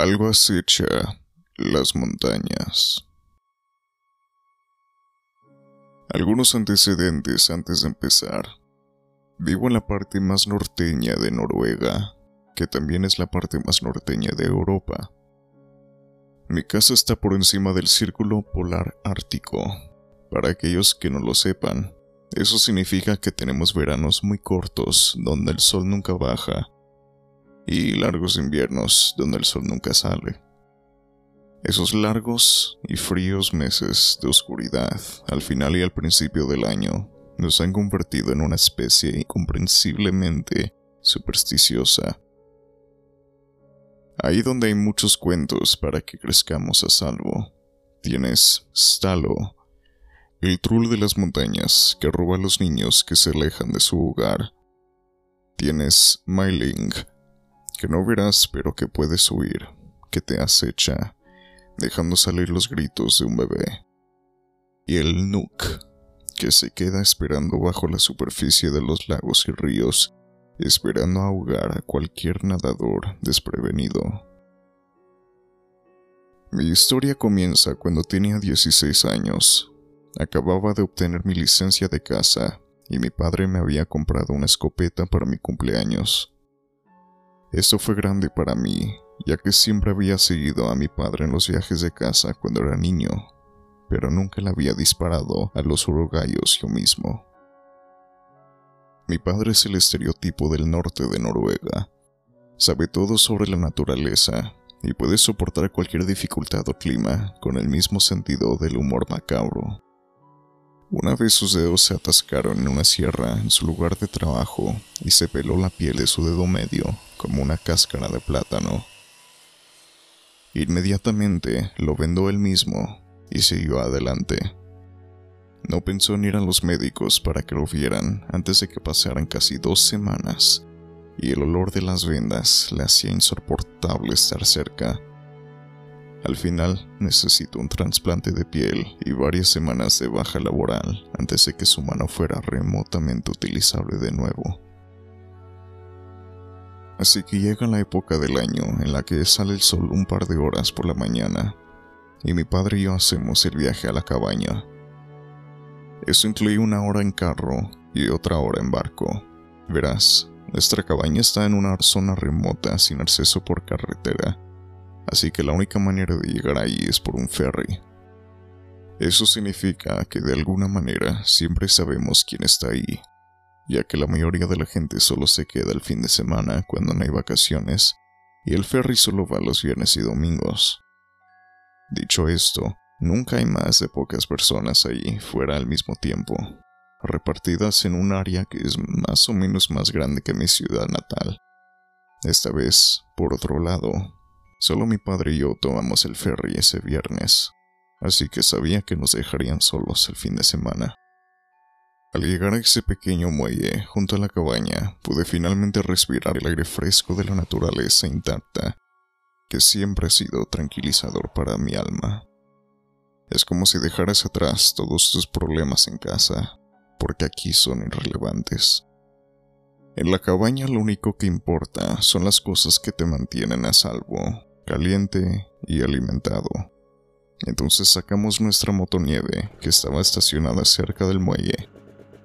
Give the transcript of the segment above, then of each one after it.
Algo acecha las montañas. Algunos antecedentes antes de empezar. Vivo en la parte más norteña de Noruega, que también es la parte más norteña de Europa. Mi casa está por encima del círculo polar ártico. Para aquellos que no lo sepan, eso significa que tenemos veranos muy cortos donde el sol nunca baja y largos inviernos donde el sol nunca sale. Esos largos y fríos meses de oscuridad al final y al principio del año nos han convertido en una especie incomprensiblemente supersticiosa. Ahí donde hay muchos cuentos para que crezcamos a salvo, tienes Stalo, el trul de las montañas que roba a los niños que se alejan de su hogar. Tienes Myling, que no verás pero que puedes oír, que te acecha, dejando salir los gritos de un bebé. Y el Nook, que se queda esperando bajo la superficie de los lagos y ríos, esperando ahogar a cualquier nadador desprevenido. Mi historia comienza cuando tenía 16 años. Acababa de obtener mi licencia de caza y mi padre me había comprado una escopeta para mi cumpleaños. Esto fue grande para mí, ya que siempre había seguido a mi padre en los viajes de casa cuando era niño, pero nunca le había disparado a los urogallos yo mismo. Mi padre es el estereotipo del norte de Noruega. Sabe todo sobre la naturaleza y puede soportar cualquier dificultad o clima con el mismo sentido del humor macabro. Una vez sus dedos se atascaron en una sierra en su lugar de trabajo y se peló la piel de su dedo medio como una cáscara de plátano. Inmediatamente lo vendó él mismo y siguió adelante. No pensó en ir a los médicos para que lo vieran antes de que pasaran casi dos semanas, y el olor de las vendas le hacía insoportable estar cerca. Al final necesitó un trasplante de piel y varias semanas de baja laboral antes de que su mano fuera remotamente utilizable de nuevo. Así que llega la época del año en la que sale el sol un par de horas por la mañana y mi padre y yo hacemos el viaje a la cabaña. Eso incluye una hora en carro y otra hora en barco. Verás, nuestra cabaña está en una zona remota sin acceso por carretera así que la única manera de llegar ahí es por un ferry. Eso significa que de alguna manera siempre sabemos quién está ahí, ya que la mayoría de la gente solo se queda el fin de semana cuando no hay vacaciones, y el ferry solo va los viernes y domingos. Dicho esto, nunca hay más de pocas personas ahí fuera al mismo tiempo, repartidas en un área que es más o menos más grande que mi ciudad natal. Esta vez, por otro lado, Solo mi padre y yo tomamos el ferry ese viernes, así que sabía que nos dejarían solos el fin de semana. Al llegar a ese pequeño muelle junto a la cabaña, pude finalmente respirar el aire fresco de la naturaleza intacta, que siempre ha sido tranquilizador para mi alma. Es como si dejaras atrás todos tus problemas en casa, porque aquí son irrelevantes. En la cabaña lo único que importa son las cosas que te mantienen a salvo, caliente y alimentado. Entonces sacamos nuestra motonieve, que estaba estacionada cerca del muelle,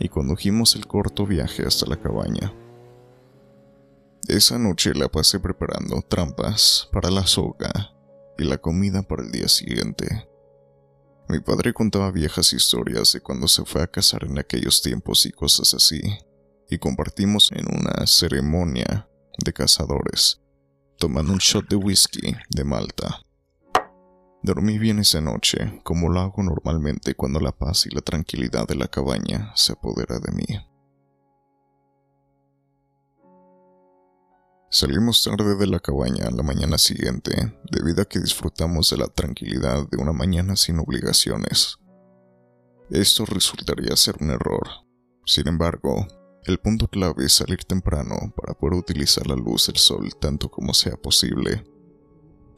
y condujimos el corto viaje hasta la cabaña. Esa noche la pasé preparando trampas para la soga y la comida para el día siguiente. Mi padre contaba viejas historias de cuando se fue a casar en aquellos tiempos y cosas así, y compartimos en una ceremonia de cazadores tomando un shot de whisky de Malta. Dormí bien esa noche, como lo hago normalmente cuando la paz y la tranquilidad de la cabaña se apodera de mí. Salimos tarde de la cabaña la mañana siguiente, debido a que disfrutamos de la tranquilidad de una mañana sin obligaciones. Esto resultaría ser un error. Sin embargo, el punto clave es salir temprano para poder utilizar la luz del sol tanto como sea posible.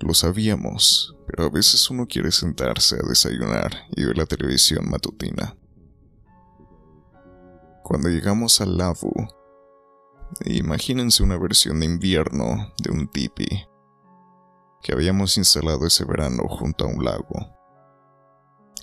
Lo sabíamos, pero a veces uno quiere sentarse a desayunar y ver la televisión matutina. Cuando llegamos al Lavu, imagínense una versión de invierno de un tipi. que habíamos instalado ese verano junto a un lago,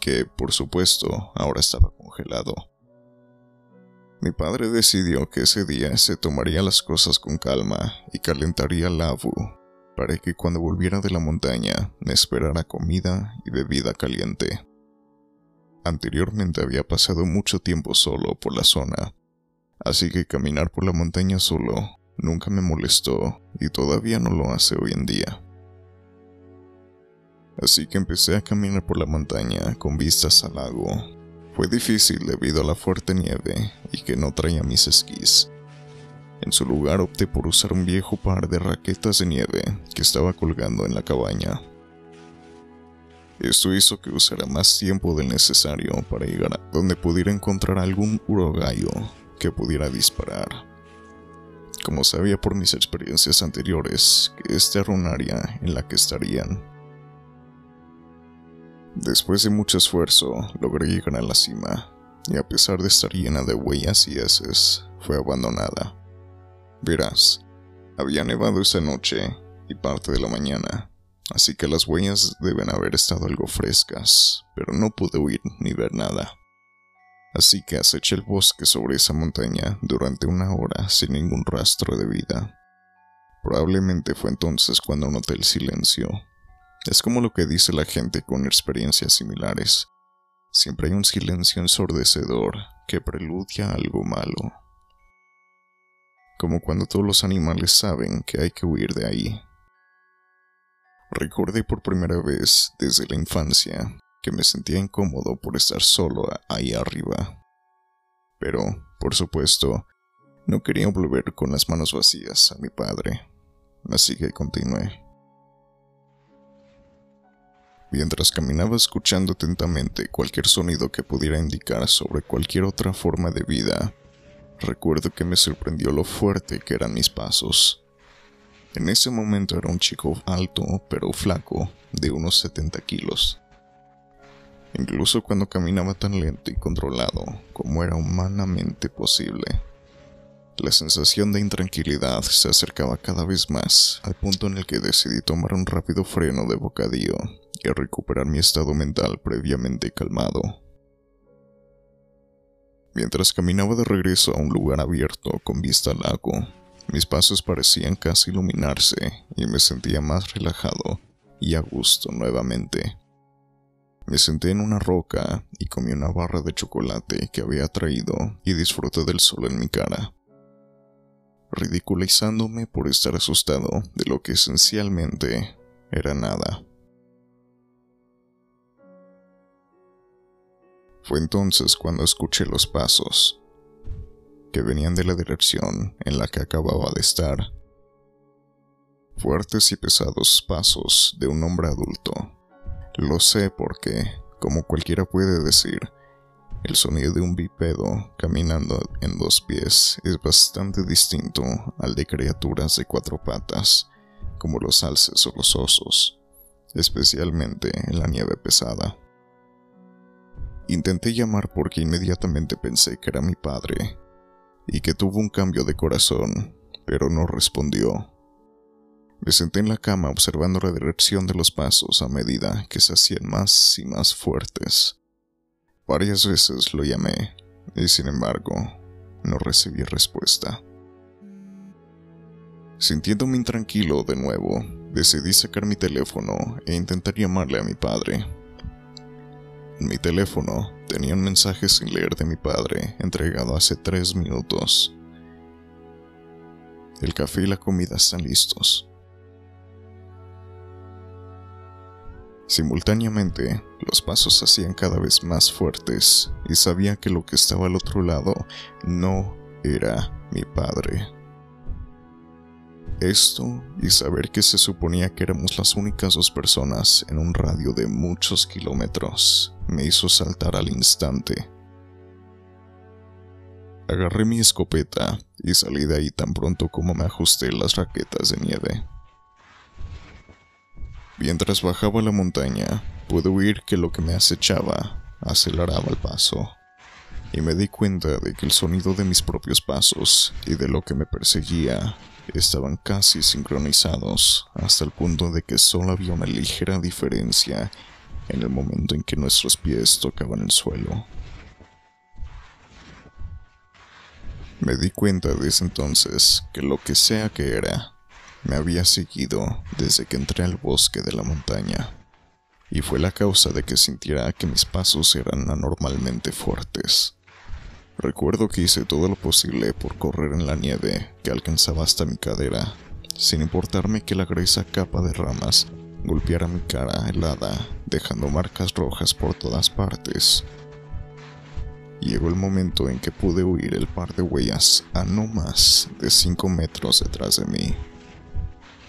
que por supuesto ahora estaba congelado. Mi padre decidió que ese día se tomaría las cosas con calma y calentaría el lavu para que cuando volviera de la montaña me esperara comida y bebida caliente. Anteriormente había pasado mucho tiempo solo por la zona, así que caminar por la montaña solo nunca me molestó y todavía no lo hace hoy en día. Así que empecé a caminar por la montaña con vistas al lago. Fue difícil debido a la fuerte nieve y que no traía mis esquís. En su lugar opté por usar un viejo par de raquetas de nieve que estaba colgando en la cabaña. Esto hizo que usara más tiempo del necesario para llegar a donde pudiera encontrar algún urogallo que pudiera disparar. Como sabía por mis experiencias anteriores que esta era un área en la que estarían. Después de mucho esfuerzo, logré llegar a la cima, y a pesar de estar llena de huellas y heces, fue abandonada. Verás, había nevado esa noche y parte de la mañana, así que las huellas deben haber estado algo frescas, pero no pude huir ni ver nada. Así que aceché el bosque sobre esa montaña durante una hora sin ningún rastro de vida. Probablemente fue entonces cuando noté el silencio. Es como lo que dice la gente con experiencias similares. Siempre hay un silencio ensordecedor que preludia algo malo. Como cuando todos los animales saben que hay que huir de ahí. Recordé por primera vez desde la infancia que me sentía incómodo por estar solo ahí arriba. Pero, por supuesto, no quería volver con las manos vacías a mi padre, así que continué. Mientras caminaba escuchando atentamente cualquier sonido que pudiera indicar sobre cualquier otra forma de vida, recuerdo que me sorprendió lo fuerte que eran mis pasos. En ese momento era un chico alto pero flaco, de unos 70 kilos. Incluso cuando caminaba tan lento y controlado como era humanamente posible. La sensación de intranquilidad se acercaba cada vez más, al punto en el que decidí tomar un rápido freno de bocadillo y recuperar mi estado mental previamente calmado. Mientras caminaba de regreso a un lugar abierto con vista al lago, mis pasos parecían casi iluminarse y me sentía más relajado y a gusto nuevamente. Me senté en una roca y comí una barra de chocolate que había traído y disfruté del sol en mi cara, ridiculizándome por estar asustado de lo que esencialmente era nada. Fue entonces cuando escuché los pasos, que venían de la dirección en la que acababa de estar. Fuertes y pesados pasos de un hombre adulto. Lo sé porque, como cualquiera puede decir, el sonido de un bípedo caminando en dos pies es bastante distinto al de criaturas de cuatro patas, como los alces o los osos, especialmente en la nieve pesada. Intenté llamar porque inmediatamente pensé que era mi padre y que tuvo un cambio de corazón, pero no respondió. Me senté en la cama observando la dirección de los pasos a medida que se hacían más y más fuertes. Varias veces lo llamé y sin embargo no recibí respuesta. Sintiéndome intranquilo de nuevo, decidí sacar mi teléfono e intentar llamarle a mi padre. Mi teléfono tenía un mensaje sin leer de mi padre, entregado hace tres minutos. El café y la comida están listos. Simultáneamente, los pasos hacían cada vez más fuertes y sabía que lo que estaba al otro lado no era mi padre. Esto y saber que se suponía que éramos las únicas dos personas en un radio de muchos kilómetros me hizo saltar al instante. Agarré mi escopeta y salí de ahí tan pronto como me ajusté las raquetas de nieve. Mientras bajaba la montaña, pude oír que lo que me acechaba aceleraba el paso. Y me di cuenta de que el sonido de mis propios pasos y de lo que me perseguía estaban casi sincronizados hasta el punto de que solo había una ligera diferencia en el momento en que nuestros pies tocaban el suelo. Me di cuenta desde entonces que lo que sea que era, me había seguido desde que entré al bosque de la montaña, y fue la causa de que sintiera que mis pasos eran anormalmente fuertes. Recuerdo que hice todo lo posible por correr en la nieve que alcanzaba hasta mi cadera, sin importarme que la gruesa capa de ramas golpeara mi cara helada, dejando marcas rojas por todas partes. Llegó el momento en que pude oír el par de huellas a no más de 5 metros detrás de mí.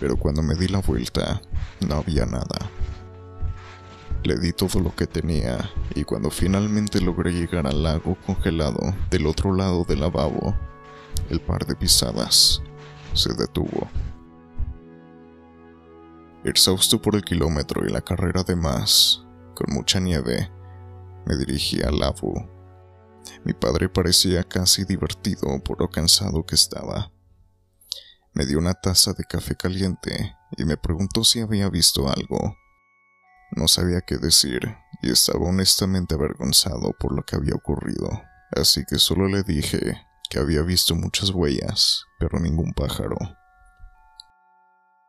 Pero cuando me di la vuelta, no había nada. Le di todo lo que tenía y cuando finalmente logré llegar al lago congelado del otro lado del lavabo, el par de pisadas se detuvo. Exhausto por el kilómetro y la carrera de más, con mucha nieve, me dirigí al lavabo. Mi padre parecía casi divertido por lo cansado que estaba. Me dio una taza de café caliente y me preguntó si había visto algo. No sabía qué decir y estaba honestamente avergonzado por lo que había ocurrido, así que solo le dije que había visto muchas huellas, pero ningún pájaro.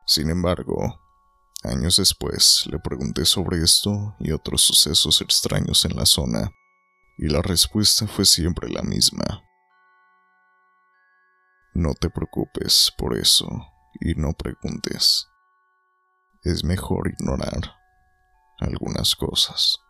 Sin embargo, años después le pregunté sobre esto y otros sucesos extraños en la zona, y la respuesta fue siempre la misma. No te preocupes por eso y no preguntes. Es mejor ignorar algunas cosas.